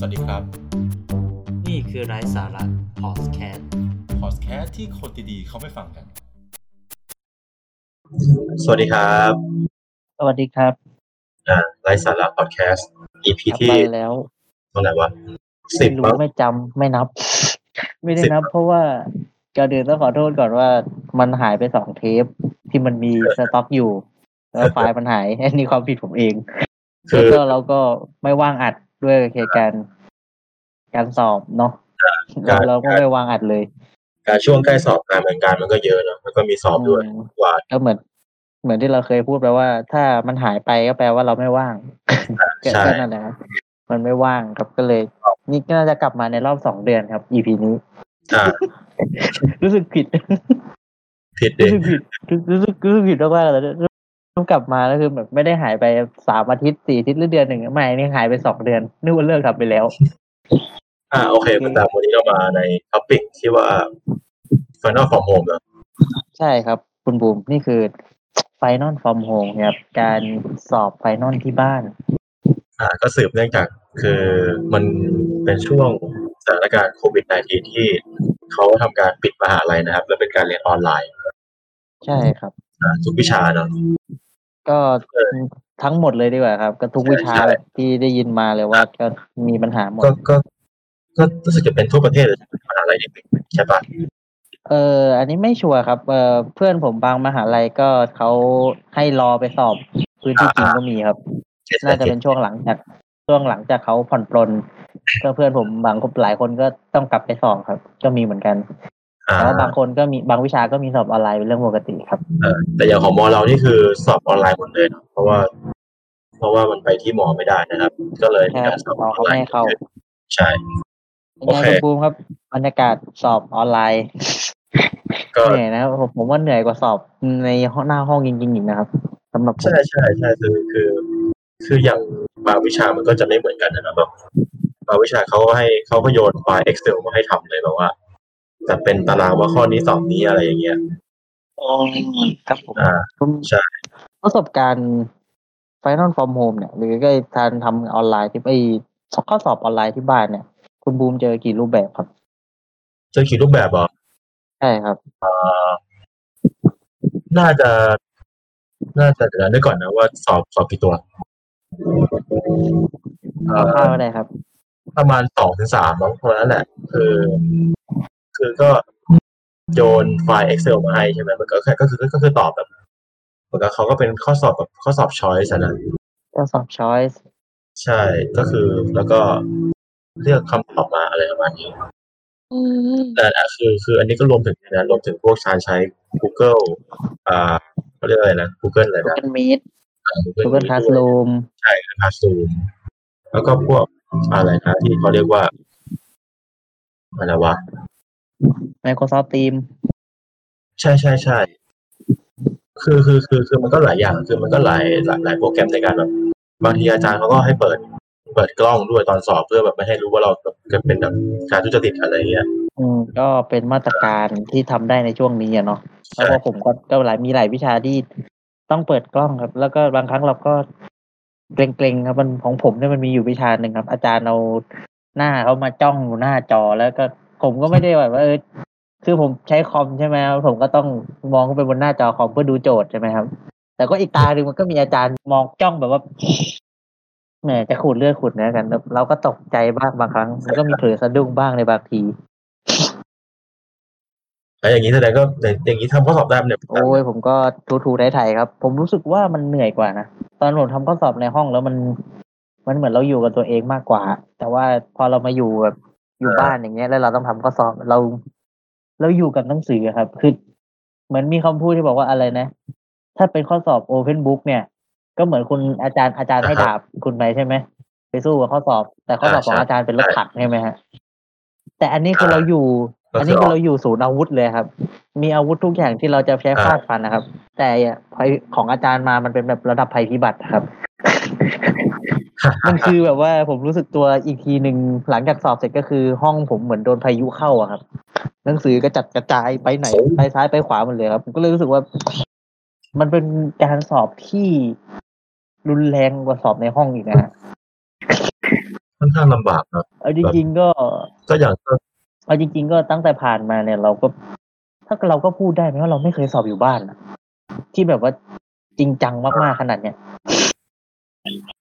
สวัสดีครับ นี่คือไร้สาระพอดแคสต์พอดแคสต์ที่คนดีๆเขาไม่ฟังกัน สวัสดีครับ สวัสดีครับอ่าไลฟ์สาระพอดแคสต์ EP กลับที่มาแล้วเท่าไหร่วะสิไม่บรู้มั้งไม่จำไม่นับ ไม่ได้สิบนับ เพราะว่าก่อนอื่นต้องขอโทษก่อนว่ามันหายไปสองเทปที่มันมีสต็อกอยู่ แล้วไฟล์มันหายอันนี้ความผิดผมเองคืแล้วอก็เราก็ไม่ว่างอัด ด้วยเหตุการณ์การสอบเนาะเราเราก็ไม่ว่างอัดเลย การช่วงใกล้สอบงานเหมือนกันมันก็เยอะเนอะแล้วก็มีสอบด้วยอืมว่าก็เหมือน เหมือนที่เราเคยพูดไปว่า ถ้ามันหายไปก็แปลว่าเราไม่ว่างก็ใช่ก็นั่นแหละครับมันไม่ว่างครับก็เลย นี่ก็น่าจะกลับมาในรอบสองเดือนครับ EP นี้อ่ารู้สึกผิด ผิดดิรู้สึกผิดรู้สึกรู้สึกผิดมากๆเลยต้อง กลับมาแล้วคือแบบไม่ได้หายไปสามอาทิตย์สี่อาทิตย์หรือเดือนหนึ่งไม่นี่หายไปสองเดือนนึกว่าเลิกทำไปแล้ว อ่าโอเคมาตามวันนี้เรามาใน topic ที่ว่า Final from Home เนอะใช่ครับ คุณบูมนี่คือ Final From Home ครับการสอบ final ที่บ้าน อ่า ก็สืบเนื่องจากคือมันเป็นช่วงสถานการณ์โควิด -19 ที่เขาทำการปิดมหาลัยนะครับ และเป็นการเรียนออนไลน์ ใช่ครับอ่าทุกวิชาเนอะ ก็ทั้งหมดเลยดีกว่าครับ ก็ทุกวิชาใช่แบบที่ได้ยินมาเลยว่าก็มีปัญหาหมดก็ก็ก็รู้สึกจะเป็นทั่วประเทศเลยมหาลัยเด็กๆใช่ปะเอออันนี้ไม่ชัวร์ครับเออเพื่อนผมบางมหาลัยก็เขาให้รอไปสอบพื้นที่จริงก็มีครับ น่าจะเป็นช่วงหลังจากช่วงหลังจากเขาผ่อนปลนก็เพื่อนผมบางคนหลายคนก็ต้องกลับไปสอบครับ ก็มีเหมือนกันอ่า แต่ว่าบางคนก็มีบางวิชาก็มีสอบออนไลน์เป็นเรื่องปกติครับเออแต่อย่างของมอเรานี่คือสอบออนไลน์หมดเลยเนอะเพราะว่า เพราะว่ามันไปที่มอไม่ได้นะครับ ก็เลยมีใช่การสอบมอออนเขาไลไม่น์ให้เข้าใช่เป็นโอไงเคคุณภูมิครับบรรยากาศสอบออนไลน์ก็เหนื่อยนะครับผมผมว่าเหนื่อยกว่าสอบในห้องหน้าห้องจริงๆอีกนะครับสำหรับผมใช่ใช่ใช่คือคือ คืออย่างบางวิชามันก็จะไม่เหมือนกันนะครับแบบบางวิชาเขาก็ให้เขาก็โยนไฟล์ Excel มาให้ทำเลยแบบว่า จะเป็นตารางว่าข้อนี้สอบนี้อะไรอย่างเงี้ยครับผมอ่าผมใช่ประสบการณ์ Final From Home เนี่ย หรือก็การทำออนไลน์ที่ไอข้อสอบออนไลน์ที่บ้านเนี่ย คุณบูมเจอกี่รูปแบบครับ เจอกี่รูปแบบเหรอใช่ครับอ่าน่าจะ น่าจะเดี๋ยวนึกก่อนนะว่าสอบสอบกี่ตัวเอ่เอาอข้าวก็ได้ครับ ประมาณสองถึงสามมั้งคนนั้นแหละ คือ คือก็โยนไฟล์ Excel มาให้ใช่ไหมมันก็แค่ก็คือก็คือตอบแบบเหมือนกับเขาก็เป็นข้อสอบแบบข้อสอบช้อยส์นะก็สอบ choice ใช่ก็คือแล้วก็เลือกคำตอบมาอะไรประมาณนี้แต่นแหละคือคืออันนี้ก็รวมถึงนะรวมถึงพวกการใช้ Google อ่าเขาเรียกอะไรนะ Google อะไรนะ Google Meet Google Google Meet ด้วย Classroom ใช่คือ Classroom แล้วก็พวกอะไรนะที่เขาเรียกว่าอะไรวะ Microsoft Teams ใช่ใช่ใช่คือคือคือคือมันก็หลายอย่าง คือมันก็หลายหลายหลายโปรแกรมในการแบบบางทีอาจารย์เขาก็ให้เปิด เปิดกล้องด้วยตอนสอบเพื่อแบบไม่ให้รู้ว่าเราแบบเป็นแบบการทุจริตอะไรอย่างเงี้ยอืมก็เป็นมาตรการที่ทำได้ในช่วงนี้อะเนาะใช่แล้วก็ผมก็ก็หลายมีหลายวิชาที่ต้องเปิดกล้องครับ แล้วก็บางครั้งเราก็เกรงๆครับมันของผมเนี่ยมันมีอยู่วิชาหนึ่งครับ อาจารย์เอาหน้าเขามาจ้องอยู่หน้าจอแล้วก็ ผมก็ไม่ได้แบบว่าเออคือผมใช้คอมใช่ไหมครับผมก็ต้องมองเข้าไปบนหน้าจอคอมเพื่อดูโจทย์ใช่ไหมครับ แต่ก็อีกตาหนึ่งมันก็มีอาจารย์มองจ้องแบบว่าแหมจะขูดเลือดขูดเนื้อกันแล้วเราก็ตกใจบ้างบางครั้งมันก็มีเผลอสะดุ้งบ้างในบางทีแล้วอย่างนี้แสดงก็อย่างนี้ทำข้อสอบได้ไหมเนี่ยโอ้ยผมก็ทูทูไทยๆครับ ผมรู้สึกว่ามันเหนื่อยกว่านะตอนผมทำข้อสอบในห้องแล้วมัน มันเหมือนเราอยู่กับตัวเองมากกว่า แต่ว่าพอเรามาอยู่แบบ อยู่บ้านอย่างเงี้ย แล้วเราต้องทำข้อสอบเราเราอยู่กับหนังสือครับ คือเหมือนมีคำพูดที่บอกว่าอะไรนะ ถ้าเป็นข้อสอบโอเพนบุ๊กเนี่ย ก็เหมือนคุณอาจารย์อาจารย์ให้ดาบคุณไปใช่ไหมไปสู้กับข้อสอบ แต่ข้อสอบของอาจารย์เป็นรถถักใช่ไหมฮะแต่อันนี้คือเราอยู่ อันนี้คือเราอยู่ศูนย์อาวุธเลยครับ มีอาวุธทุกอย่างที่เราจะใช้ฟาดฟันนะครับ แต่ภัยของอาจารย์มามันเป็นแบบระดับภัยพิบัติครับ มันคือแบบว่าผมรู้สึกตัวอีกทีหนึ่งหลังจากสอบเสร็จก็คือห้องผมเหมือนโดนพายุเข้าอะครับ หนังสือกระจัดกระจายไปไหนไปซ้ายไปขวาหมดเลยครับผมก็เลยรู้สึกว่า มันเป็นการสอบที่รุนแรงกว่าสอบในห้องอีกนะฮะค่อนข้างลำบากนะเอาจริง ๆ ก็ ก็อย่างก็เอาจริง ๆ ก็ตั้งแต่ผ่านมาเนี่ย เราก็ ถ้าเราก็พูดได้ไหมว่าเราไม่เคยสอบอยู่บ้านอะที่แบบว่าจริงจังมากๆขนาดเนี้ย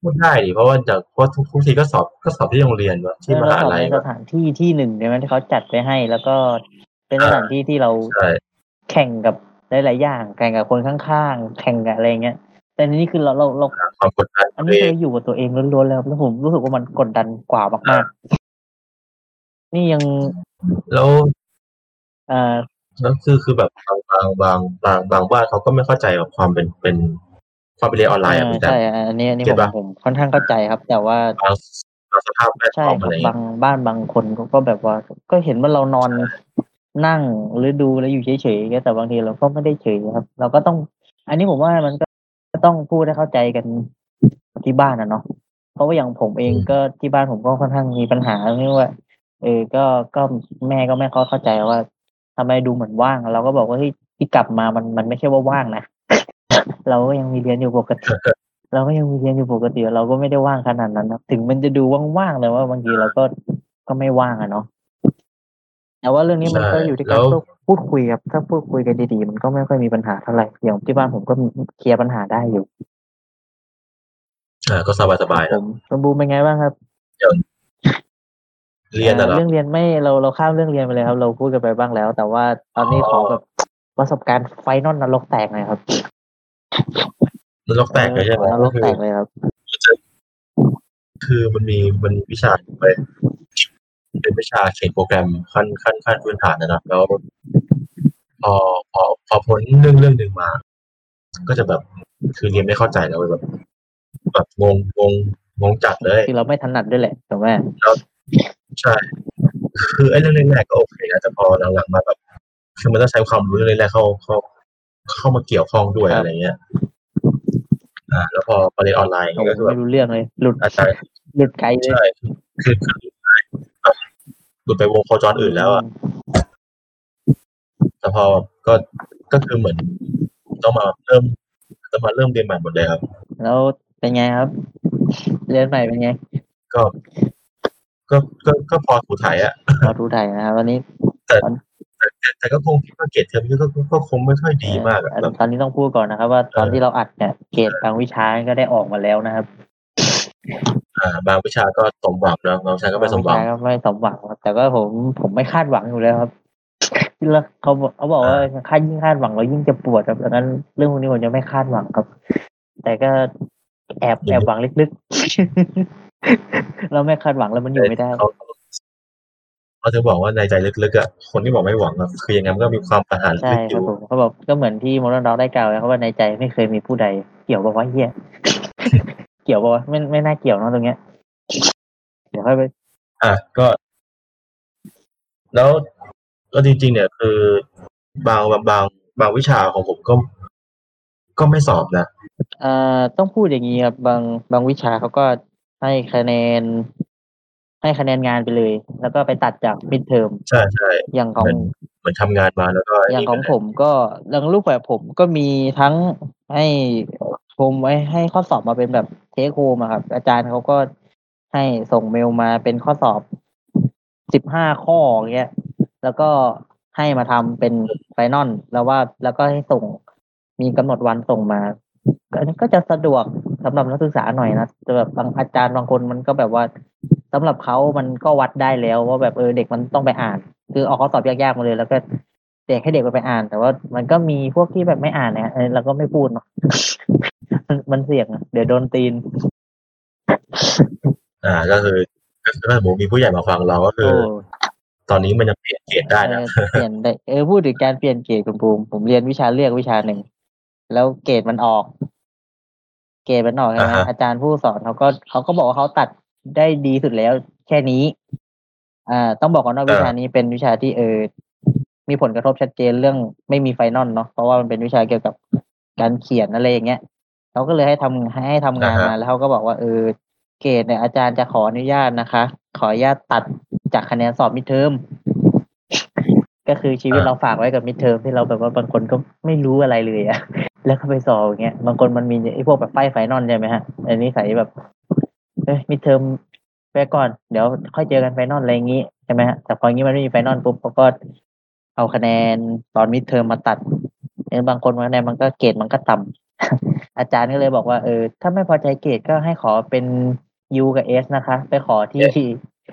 พูดได้ดิเพราะว่าจากเพราะทุกทุกทีก็สอบก็สอบที่โรงเรียนวะที่มเราหาสอบลัยในสถานที่ที่หนึ่งใช่ไหมที่เขาจัดไว้ให้ แล้วก็เป็นสถานที่ที่เราใช่แข่งกับหลายๆอย่างแข่งกับคนข้างๆแข่งกับอะไรเงี้ย แต่อันนี้คือเราเราเราความกดดันอันตันี้วเอเคงยอยู่กับตัวเองล้วนๆแล้วแล้วผมรู้สึกว่ามันกดดันกว่ามากๆ นี่ยังแล้วเอ่อแล้วคือคือแบบบางบางบางบางบางบ้านเขาก็ไม่เข้าใจกับความเป็นเป็น ความเป็นเรียนออนไลน์อะพี่แต่ใช่อันนี้อันนี้เก็ผตมปะผมค่อนข้างเข้าใจครับ แต่ว่าบางบางสภาพแวดใช่ล้อมคอะรับไรบางบ้านบางคนเขาก็แบบว่า ก็เห็นว่าเรานอนนั่งหรือดูแล้วอยู่เฉยๆแต่บางทีเราก็ไม่ได้เฉยครับ เราก็ต้อง อันนี้ผมว่ามันก็ต้องพูดให้เข้าใจกันที่บ้านนะเนาะเพราะว่าอย่างผมเองก็ที่บ้านผมก็ค่อนข้างมีปัญหาเรื่องว่าเออก็ก็แม่ก็ไม่ค่อยเข้าใจว่าทำไมดูเหมือนว่างเราก็บอกว่าที่ที่กลับมามันมันไม่ใช่ว่าว่างนะ เราก็ยังมีเรียนอยู่ปกติ เราก็ยังมีเรียนอยู่ปกติ เราก็ไม่ได้ว่างขนาดนั้นนะถึงมันจะดูว่างๆแต่ว่าบางทีเราก็ก็ไม่ว่างอะเนาะแต่ว่าเรื่องนี้มันก็อยู่ที่การพูดคุยครับ ถ้าพูดคุยกันดีๆ มันก็ไม่ค่อยมีปัญหาเท่าไหร่อย่างที่บ้านผมก็เคลียร์ปัญหาได้อยู่ อ่า ก็สบายสบายผนะมคุณบูมเป็นไงบ้างครับเรียนอ่านะเหรอเรื่องเรียนไม่เราเราข้ามเรื่องเรียนไปเลยครับ เราพูดกันไปบ้างแล้ว แต่ว่าตอนนี้ขอแบบประสบการณ์ไฟนอลนรกแตกหน่อยครับมั นล็อกแตกเลยใช่ไหมออนรก็กคือแตกเลยครับคือมันมีมันมีวิชาไปเป็นวิชาเขียนโปรแกรมขั้นขั้นขั้นพื้นฐานนะนะแล้วพอพอพอพ้นเรื่องเรื่องหนึ่งมา ก็จะแบบคือเรียนไม่เข้าใจแล้วแบบแบบงงงงงงจัดเลยที่เราไม่ถนัดด้วยแหละถูกไหมใช่คือไอ้เรื่องแรกๆก็โอเคนะแต่พอหลังๆมาแบบคือมันต้องใช้ความรู้เรื่องแรกๆเข้าเข้า เข้ามาเกี่ยวข้องด้วยอะไรเงี้ย อ่า แล้วพอพอเรียนออนไลน์ผมก็คือแบไม่บรู้เรื่องเลย หลุดอาจารย์หลุดไกลเลยใช่คือคือแบบหลุดไปวงโคจรอื่นแล้วอะแต่พอก็ก็คือเหมือนต้องมาเริ่มต้องมาเริ่มเรียนใหม่หมดเลยครับ แล้วเป็นไงครับ เรียนใหม่เป็นไง ก็ก็ก็ก็พอถูถ่ายอะพอดูไทยนะครับวันนี้แต่ ก็คงคิดว่าเกรดเทอมนี้ก็ก็ก็คงไม่ค่อยดีมากอะเอ่อแบบตอนนี้ต้องพูดก่อนนะครับ ว่าตอนที่เราอัดเนี่ยเกรดบางวิชาก็ได้ออกมาแล้วนะครับ อ่า บางวิชาก็สมหวังนะบางวิชาก็ไม่สมหวังบาวิชาก็ไม่สมหวังครับแต่ก็ผมผมไม่คาดหวังอยู่แล้วครับแล้วเขาบอกเขาบอกว่าคาดยิ่งคาดหวังเรายิ่งจะปวดครับดังนั้นเรื่องพวกนี้ผมจะไม่คาดหวังครับ แต่ก็แอบแอบหวังลึกๆเราไม่คาดหวังแล้วมันอยู่ไม่ได้ เขาเขาจะบอกว่าในใจลึกๆอะคนที่บอกไม่หวังอะคือยังไงมันก็มีความประหารใช่ลึกอครับยู่ผมเขาบอกก็เหมือนที่โมเดลด็อกได้กล่าวนะครับว่าในใจไม่เคยมีผู้ใด เกี่ยวบอกว่าเฮียเกี่ยวบอกว่าไม่ไม่น่าเกี่ยวเนอะตรงเนี้ย เดี๋ยวค่อยไป อะก็ แล้วก็จริงๆ เนี่ยคือบางบางบางบางวิชาของผมก็ ก็ไม่สอบนะเอ่อต้องพูดอย่างนี้ครับบางบางวิชาเขาก็ให้คะแนน ให้คะแนนงานไปเลย แล้วก็ไปตัดจากมิดเทอมใช่ใช่อย่างของเหมือนทำงานมาแล้วก็อย่างของนี่ไปผมก็เรื่องรูปแบบผมก็มีทั้งให้ผมไว้ให้ข้อสอบมาเป็นแบบเทคโฮมอะครับ อาจารย์เขาก็ให้ส่งเมลมาเป็นข้อสอบสิบห้าข้ออย่างเงี้ย แล้วก็ให้มาทำเป็นไฟนอลแล้วว่าแล้วก็ให้ส่งมีกำหนดวันส่งมาก็อันนี้ก็จะสะดวกสำหรับนักศึกษาหน่อยนะแต่แบบบางอาจารย์บางคนมันก็แบบว่า สำหรับเขามันก็วัดได้แล้วว่าแบบเออเด็กมันต้องไปอ่าน คือออกข้อสอบยากๆมาเลย แล้วก็เด็กให้เด็กมันไปอ่าน แต่ว่ามันก็มีพวกที่แบบไม่อ่านเนี่ยเออเราก็ไม่พูดเนาะมันมันเสี่ยงอะเดี๋ยวโดนตีน อ่าก็คือก็คือถ้าสมมติมีผู้ใหญ่มาฟังเราก็คือโอ้ตอนนี้มันยังเปลี่ยนเกรดได้นะเออเปลี่ยนได้เออพูดถึงการเปลี่ยนเกรดคุณภูมิผมเรียนวิชาเลือกวิชาหนึ่งแล้วเกรดมันออกเกรดมันออกใช่ไหมอ่าฮะอาจารย์ผู้สอนเขาก็เขาก็บอกว่าเขาตัด ได้ดีสุดแล้ว แค่นี้ อ่า ต้องบอกก่อนว่าวิชานี้เป็นวิชาที่เออมีผลกระทบชัดเจนเรื่องไม่มี final เนาะเพราะว่ามันเป็นวิชาเกี่ยวกับการเขียนอะไรอย่างเงี้ยเขาก็เลยให้ทำให้ทำงานมาแล้วเขาก็บอกว่าเออเกรดเนี่ยอาจารย์จะขออนุญาตนะคะ ขออนุญาตตัดจากคะแนนสอบ midterm ก็คือชีวิตอ่าเราฝากไว้กับ midterm ที่เราแบบว่าบางคนก็ไม่รู้อะไรเลยอะแล้วก็ไปสอบอย่างเงี้ยบางคนมันมีไอ้พวกแบบไฟ final ใช่ไหมฮะอันนี้ใส่แบบ เอ้ย midterm ไปไปก่อน เดี๋ยวค่อยเจอกัน final อะไรอย่างงี้ใช่ไหมฮะแต่พออย่างงี้มันไม่มี final ปุ๊บเขาก็เอาคะแนนตอนมิดเทอมมาตัดเออบางคนคะแนนมันก็เกรดมันก็ต่ำอาจารย์ก็เลยบอกว่าเออถ้าไม่พอใจเกรดก็ให้ขอเป็น U กับ S นะคะ ไปขอที่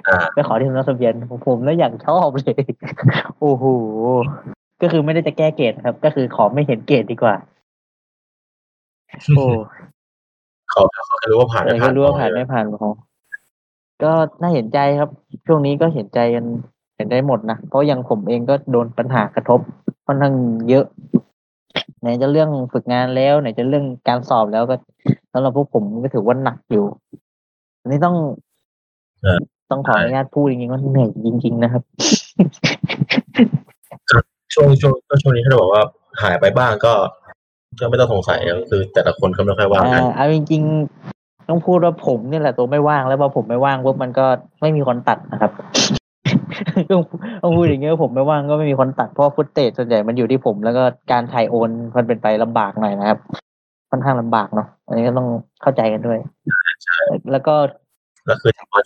อ่าไปขอที่สำนักทะเบียนผมผมแล้วอย่างชอบเลยโอ้โหก็คือไม่ได้จะแก้เกรดครับ ก็คือขอไม่เห็นเกรดดีกว่า โอ้ เขาเขาแค่รู้ว่าผ่านเอไม่อผ่าก็นรู้ว่าผ่านไม่ผ่านของก็น่าเห็นใจครับ ช่วงนี้ก็เห็นใจกันเห็นได้หมดนะเพราะอย่างผมเองก็โดนปัญหากระทบค่อนข้างเยอะไหนจะเรื่องฝึกงานแล้วไหนจะเรื่องการสอบแล้วก็สำหรับพวกผมก็ถือว่าหนักอยู่อันนี้ต้องต้องขออนุญาตพูดจริงๆว่าเหนื่อยจริง ๆ นะครับช่วงช่วงก็ช่วงนี้ถ้าเราบอกว่าหายไปบ้างก็ ก็ไม่ต้องสงสัยก็คือ แต่ละคนเขาไม่ค่อยว่างกันอ่าเอาจริงๆต้องพูดว่าผมนี่แหละตัวไม่ว่างแล้วพอผมไม่ว่างปุ๊บมันก็ไม่มีคนตัดนะครับต้องต้องพูดอย่างเงี้ยว่าผมไม่ว่างก็ไม่มีคนตัดเพราะฟุตเตจส่วนใหญ่มันอยู่ที่ผม แล้วก็การถ่ายโอนมันเป็นไปลำบากหน่อยนะครับ ค่อนข้างลำบากเนาะอันนี้ก็ต้องเข้าใจกันด้วยแล้วก็แล้วคือชาวบ้าน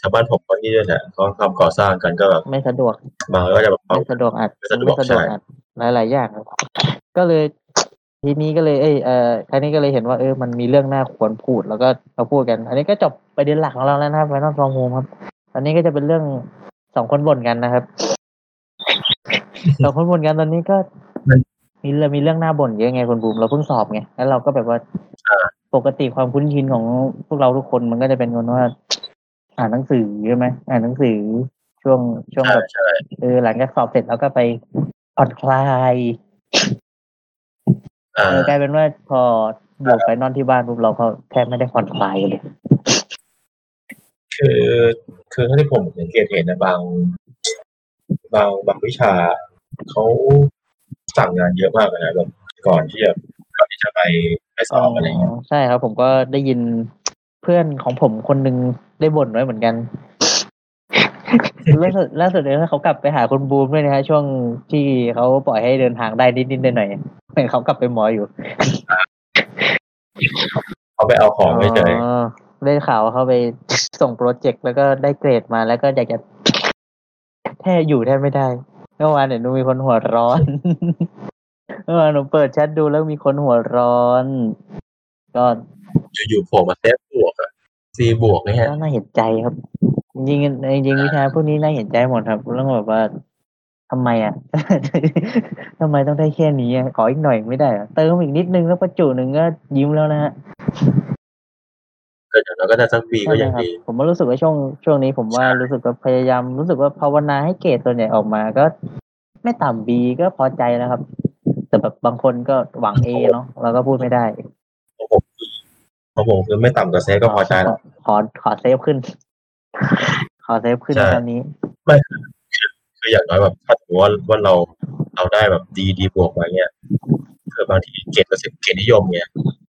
ชาวบ้านผมก็ที่นี่แหละเขาทำก่อสร้างกันก็แบบไม่สะดวกบางก็จะแบบไม่สะดวกอัดไม่สะดวกใช่อัดหลายๆอย่างครับก็เลย ทีนี้ก็เลยเอยเออครั้งนี้ก็เลยเห็นว่าเออมันมีเรื่องน่าควรพูดแล้วก็เราพูดกัน อันนี้ก็จบประเด็นหลักของเราแล้วนะครับ Final From Home ครับ อันนี้ก็จะเป็นเรื่องสองคนบ่นกันนะครับสองคนบ่นกันตอนนี้ก็มีเรื่องมีเรื่องน่าบ่นเยอะไงคุณบูมเราเพิ่งสอบไงแล้วเราก็แบบว่าปกติความคุ้นชินของพวกเราทุกคนมันก็จะเป็นคนว่า อ่านหนังสือใช่ไหมอ่านหนังสือช่วงช่วงใช่แบบใช่เออหลังจากสอบเสร็จแล้วก็ไปผ่อนคลายอ่าเออ กลายเป็นว่าพออยู่ไปนอนที่บ้านปุ๊บเราก็แทบไม่ได้ผ่อนคลายกันเลย คือคือเท่าที่ผมสังเกตเห็นนะบาง บางบางวิชาเขาสั่งงานเยอะมากเลยนะแบบก่อนที่จะก่อนที่จะไปไปสอบอะไรเงี้ยใช่ครับ ผมก็ได้ยินเพื่อนของผมคนหนึ่งได้บ่นไว้เหมือนกันล่าสุดล่าสุดเลยเขากลับไปหาคุณบูมด้วยนะฮะช่วงที่เขาปล่อยให้เดินทางได้นิดๆหน่อยๆ เหมือนเขากลับไปหมออยู่เขาไปเอาของไม่เฉยอ๋อได้ข่าวว่าเขาไปส่งโปรเจกต์แล้วก็ได้เกรดมาแล้วก็อยากจะแทบอยู่แทบไม่ได้เมื่อวานเนี่ยหนูมีคนหัวร้อนเมื่อวานหนูเปิดแชทดูแล้วมีคนหัวร้อนก็อยู่ๆโผล่มาเซฟบวกอะซีบวกเนี่ยก็น่าเห็นใจครับ จริงๆจริงๆวิชาพวกนี้น่าเห็นใจหมดครับเรื่องแบบว่า ทำไมอะทำไมต้องได้แค่นี้อะขออีกหน่อยไม่ได้เหรอเติมอีกนิดนึงแล้วประจุหนึ่งก็ยิ้มแล้วนะฮะก็เดี๋ยวเราก็ได้สักปีก็ยังใช่ไหมครับดีผมว่ารู้สึกว่าช่วงช่วงนี้ผมว่าใช่รู้สึกว่าพยายามรู้สึกว่าภาวนาให้เกรดส่วนใหญ่ออกมาก็ ไม่ต่ำบีก็พอใจแล้วครับ แต่แบบบางคนก็หวัง A เนาะเราก็พูดไม่ได้ของผมของผมคือไม่ต่ำกว่า C ก็พอใจแล้วขอขอ C ขึ้น ขอ C ขึ้นใช่ตอนนี้ คืออย่างน้อยแบบถ้าสมมติว่าว่าเราเราได้แบบ D D บวกมาเงี้ยคือบางทีเกรดเราถึงเกียรตินิยมเงี้ย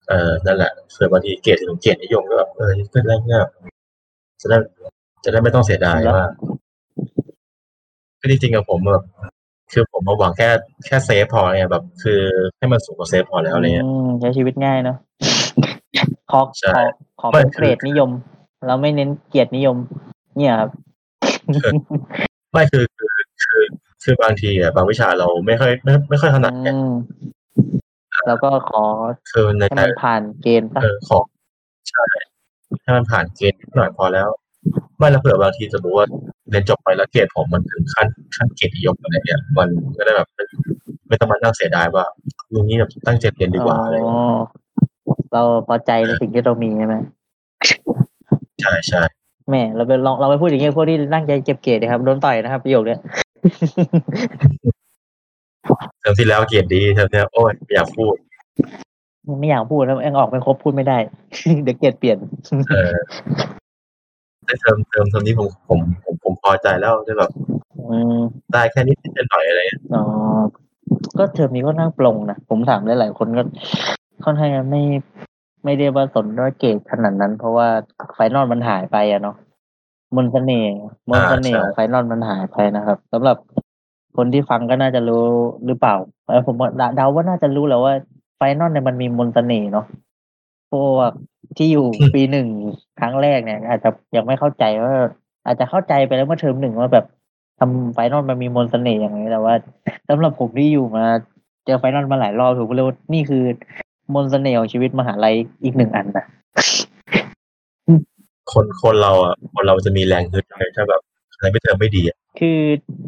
เออนั่นแหละคือบางทีเกรดถึงเกียรตินิยมก็แบบเออก็ได้เงี้ยจะได้จะได้ไม่ต้องเสียดายแล้วว่าคือจริงๆกับผมแบบคือผมมาหวังแค่แค่เซฟพอไงแบบ คือให้มันสูงกว่าเซฟพอแล้วอะไรเงี้ยอืมใช้ชีวิตง่ายเนาะขอใช่ขอขอไม่เป็นเกรดนิยม เราไม่เน้นเกียรตินิยม เนี่ยครับไม่คือคือ คือคือบางทีอะบางวิชาเราไม่ค่อยไม่ไม่ค่อยถนัดไงอืมแล้วก็ขอคือในให้แต่มันผ่านเกณฑ์ปะเออของใช่ให้มันผ่านเกณฑ์นิดหน่อยพอแล้ว ไม่แล้วเผื่อบางทีสมมติว่าเรียนจบไปแล้วเกรดผมมันถึงขั้นขั้นเกียรตินิยมอะไรเนี่ยมันก็ได้แบบไม่ไม่ต้องมานั่งเสียดายว่ารู้งี้แบบตั้งใจเรียนดีกว่าอะไรอ๋อเงี้ยเราพอใจในสิ่งที่เรามีใช่ไหมใช่ใช่แม่เราไปลองเราไปพูดอย่างเงี้ยพวกที่ตั้งใจเก็บเกรดนะครับโดนต่อยนะครับประโยคเนี้ย เทอมที่แล้วเกรดดีเทอมเนี้ยโอ้ยไม่อยากพูดไม่อยากพูดแล้วเกรดออกไม่ครบพูดไม่ได้ เดี๋ยวเกรดเปลี่ยน เออได้เทอมเทอมเทอมนี้ผมผมผมผมพอใจแล้วที่แบบอืมได้แค่นิดนิดหน่อยอะไรเงี้ยอ๋อก็เทอมนี้ก็นั่งปลงนะผมถามหลายๆคนก็ค่อนข้างจะไม่ไม่ได้ว่าสนว่าเกรดขนาดนั้น เพราะว่า final มันหายไปอะเนาะ มนต์เสน่ห์มนต์เสน่ห์ของ final มันหายไปนะครับสำหรับคนที่ฟังก็น่าจะรู้หรือเปล่าเออผมว่าเดาว่าน่าจะรู้แล้วว่า final เนี่ยมันมีมนต์เสน่ห์เนาะพวกที่อยู่ปีหนึ่งครั้งแรกเนี่ย อาจจะยังไม่เข้าใจว่า อาจจะเข้าใจไปแล้วเมื่อเทอมหนึ่งว่าแบบทำ final มันมีมนต์เสน่ห์อย่างไรแต่ว่าสำหรับผมที่อยู่มา เจอ final มาหลายรอบถูกเลยว่านี่คือมนต์เสน่ห์ของชีวิตมหาลัยอีกหนึ่งอันนะ คนคนเราอะคนเราจะมีแรงฮึดไงถ้าแบบอะไร midterm ไม่ดีอะคือ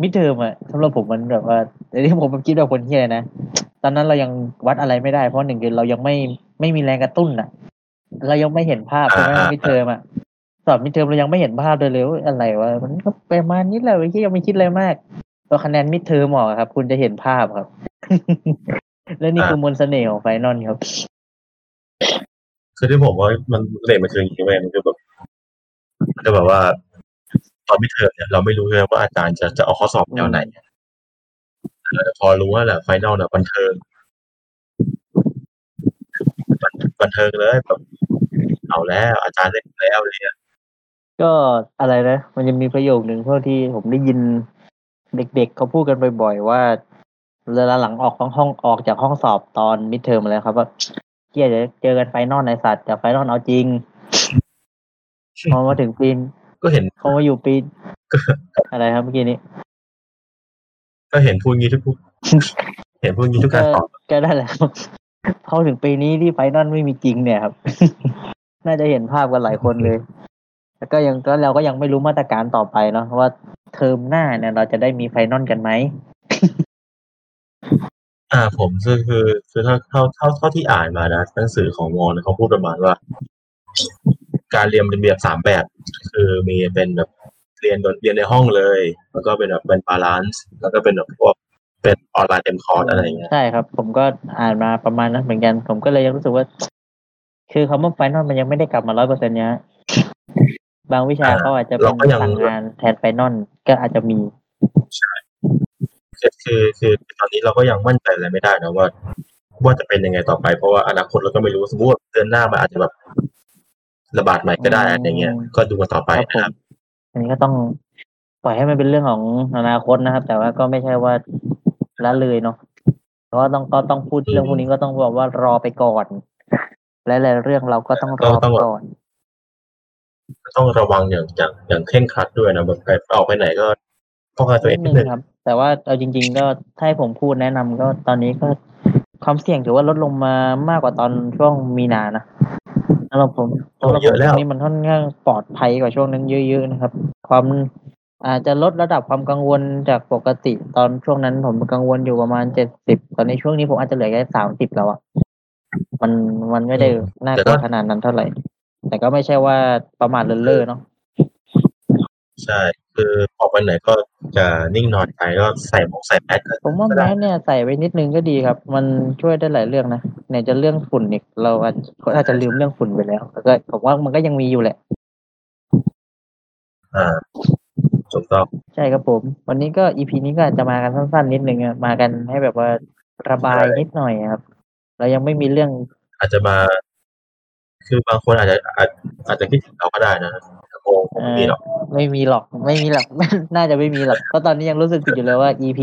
midterm อะสำหรับผมมันแบบว่าแต่ที่ผมคิดแบบคนเฮียนะตอนนั้นเรายังวัดอะไรไม่ได้เพราะหนึ่งคือเรายังไม่ไม่มีแรงกระตุ้นอะเรายังไม่เห็นภาพใช่ไหม midterm อะสอบ midterm เรายังไม่เห็นภาพเลยเลยว่าอะไรวะมันก็ประมาณนี้แหละที่ยังไม่คิดอะไรมากพอคะแนน midterm ออกครับ คุณจะเห็นภาพครับ และนี่คือมนต์เสน่ห์ของ final ครับคือที่ผมว่ามันเลยมันคืออย่างนี้เว้ยมันคือแบบ มันจะแบบว่าตอน midterm เนี่ยเราไม่รู้เลยว่าอาจารย์จะจะเอาข้อสอบแนวไหนเออแต่พอรู้ว่าแหละ final เนี่ยบันเทิงบันบันเทิงเลยแบบเอาแล้วอาจารย์เล่นแล้วเนี่ยก็อะไรนะ มันจะมีประโยคหนึ่งเท่าที่ผมได้ยินเด็กๆเขาพูดกันบ่อยๆว่าเวลาหลังออกห้องห้องออกจากห้องสอบตอน midterm แล้วครับว่าเกียจะเจอกันไฟนอลในสัตว์แต่ไฟนอลเอาจริง พอมาถึงปีน ก็เห็นพอมาอยู่ปีนอะไรครับเมื่อกี้นี้ ก็เห็นพูดงี้ทุกเห็นพูดงี้ทุกการสอบก็ได้แหละครับพอถึงปีนี้ที่ไฟนอลไม่มีจริงเนี่ยครับ น่าจะเห็นภาพกันหลายคนเลย แล้วก็ยังก็เราก็ยังไม่รู้มาตรการต่อไปเนาะว่าเทอมหน้าเนี่ย เราจะได้มีไฟนอลกันไหมอ่าผมคือคือคือเท่าเท่าเท่าเท่าที่อ่านมานะหนังสือของมอเขาพูดประมาณว่า การเรียนเป็นแบบสามแบบ คือมีเป็นแบบเรียนเรียนในห้องเลย แล้วก็เป็นแบบเป็น balance แล้วก็เป็นแบบพวกเป็นออนไลน์เต็มคอร์สอะไรอย่างเงี้ยใช่ครับ ผมก็อ่านมาประมาณนั้นเหมือนกัน ผมก็เลยยังรู้สึกว่า คือคำว่า final มันยังไม่ได้กลับมาร้อยเปอร์เซ็นต์เนี้ยบางวิชาเขาอาจจะเป็นสั่งงานแทน finalก็อาจจะมีคือคือคือตอนนี้เราก็ยังมั่นใจอะไรไม่ได้นะว่าว่าจะเป็นยังไงต่อไปเพราะว่าอนาคตเราก็ไม่รู้สมมติว่าเดือนหน้ามันอาจจะแบบ ระบาดใหม่ก็ได้อะไรอย่างเงี้ย ก็ดูกันต่อไปครับผมนะครับ อันนี้ก็ต้องปล่อยให้มันเป็นเรื่องของอนาคตนะครับ แต่ว่าก็ไม่ใช่ว่าละเลยเนาะเพราะว่าต้องก็ต้องพูดเรื่องพวกนี้ก็ต้องบอกว่ารอไปก่อนและหลายๆเรื่องเราก็ต้องรอไปก่อนต้องระวังอย่างอย่างอย่างเคร่งครัดด้วยนะแบบไปออกไปไหนก็ป้องกันตัวเองนินิดดนึนึงงครับ แต่ว่าเอาจริง ๆ ก็ถ้าให้ผมพูดแนะนำก็ตอนนี้ก็ความเสี่ยงถือว่าลดลงมามากกว่าตอนช่วงมีนานะ สำหรับผมสำหรับผมช่วงนี้มันค่อนข้างปลอดภัยกว่าช่วงนั้นเยอะๆนะครับ ความอาจจะลดระดับความกังวลจากปกติตอนช่วงนั้นผมกังวลอยู่ประมาณเจ็ดสิบตอนนี้ช่วงนี้ผมอาจจะเหลือแค่สามสิบแล้วอะมันมันไม่ได้น่ากลัวขนาดนั้นเท่าไหร่ แต่ก็ไม่ใช่ว่าประมาทเลินเล่อเนาะใช่ คือออกไปไหนก็จะนิ่งนอนใจก็ใส่หมวกใส่แมสก็ผมว่าก็แมได้สเนี่ยใส่ไว้นิดนึงก็ดีครับ มันช่วยได้หลายเรื่องนะไหนจะเรื่องฝุ่นอีกเราอาจคนอาจจะลืมเรื่องฝุ่นไปแล้วแล้วก็ผมว่ามันก็ยังมีอยู่แหละ อ่าถูกต้องใช่ครับผม วันนี้ก็อีพีนี้ก็อาจจะมากันสั้นๆนิดนึงอะมากันให้แบบว่าระบายนิดหน่อยครับเรายังไม่มีเรื่อง อาจจะมา คือบางคนอาจจะอาจอาจจะคิดถึงเราก็ได้นะโงไม่มีหรอกไม่มีหรอกไม่มีหรอกน่าจะไม่มีหรอกเพราะตอนนี้ยังรู้สึกผิดอยู่เลยว่า EP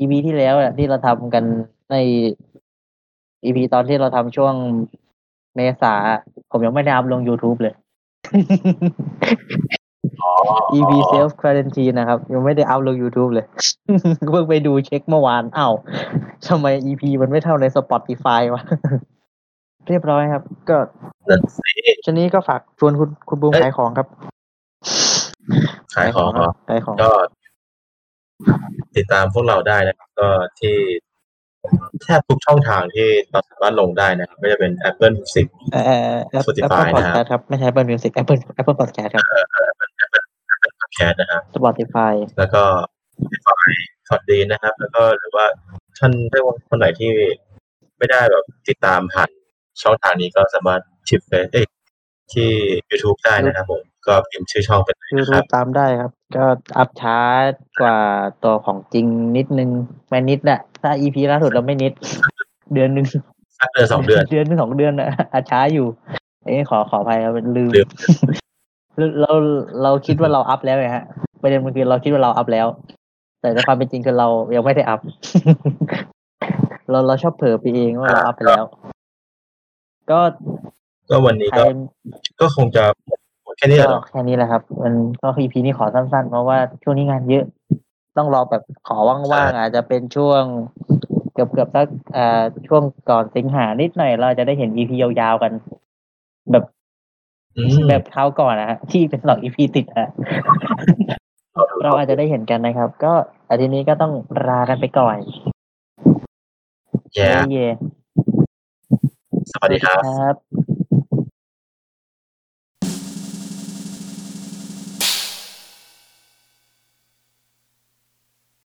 EP ที่แล้วอะที่เราทำกันใน EP ตอนที่เราทำช่วงเมษา ผมยังไม่ได้อัพลง YouTube เลยอ๋อ EP self quarantine นะครับ ยังไม่ได้อัพลง YouTube เลยเพิ่งไปดูเช็คเมื่อวานอ้าวทำไม EP มันไม่เท่าใน Spotify วะ เรียบร้อยครับ ก็นั่นสิชนี้ก็ฝากชวนคุณคุณบูมเอ้ยขายของครับขายของเหรอขายของก็ ติดตามพวกเราได้นะครับ ก็ที่แทบทุกช่องทางที่เราสามารถลงได้นะครับไม่ว่าจะเป็น Apple Music เอ่อ Apple Spotify นะ Podcast ครับ ไม่ใช่ Apple Music Apple Apple Podcast ครับ Podcast นะครับ Spotify แล้วก็ Spotify สวัสดีนะครับ แล้วก็หรือว่าท่านได้ว่าคนไหนที่ไม่ได้แบบติดตามผ่าน ช่องทางนี้ก็สามารถชิปเฟซเอ้ยที่ YouTube ได้นะครับผม ก็พิมพ์ชื่อช่องเป็นนะค YouTube รับตามได้ครับ ก็อัพช้ากว่าตัวของจริงนิดนึงไม่นิดแหละถ้า EP ล่าสุดเราไม่นิด เดือนหนึ่งสักเดือนสองเดือน เดือนหนึ่งสองเดือนนะอาช้าอยู่เอ้ยขอขออภัยครับลืมลืมเราเราคิดว่าเราอัพแล้วไงฮะประเด็นมันคือเราคิดว่าเราอัพแล้ว แต่ในความเป็นจริงคือเรายังไม่ได้อัพเราเราชอบเผลอไปเองว่าเราอัพไปแล้ว ก็ก็วันนี้ใครก็ก็คงจะหมดแค่นี้แหละก็เนาะแค่นี้แหละครับ มันก็อีพีนี้ขอสั้นๆ เพราะว่าช่วงนี้งานเยอะ ต้องรอแบบขอว่างๆอาจจะเป็นช่วงเกือบเกือบๆสักอ่าช่วงก่อนสิงหานิดหน่อย เราจะได้เห็นอีพียาวๆกัน แบบอืมแบบคราวก่อนนะฮะที่เป็นสองอีพีติดฮะเราอาจจะได้เห็นกันนะครับ ก็อาทิตย์นี้ก็ต้องลากันไปก่อนแย่เย่ สวัสดีครับ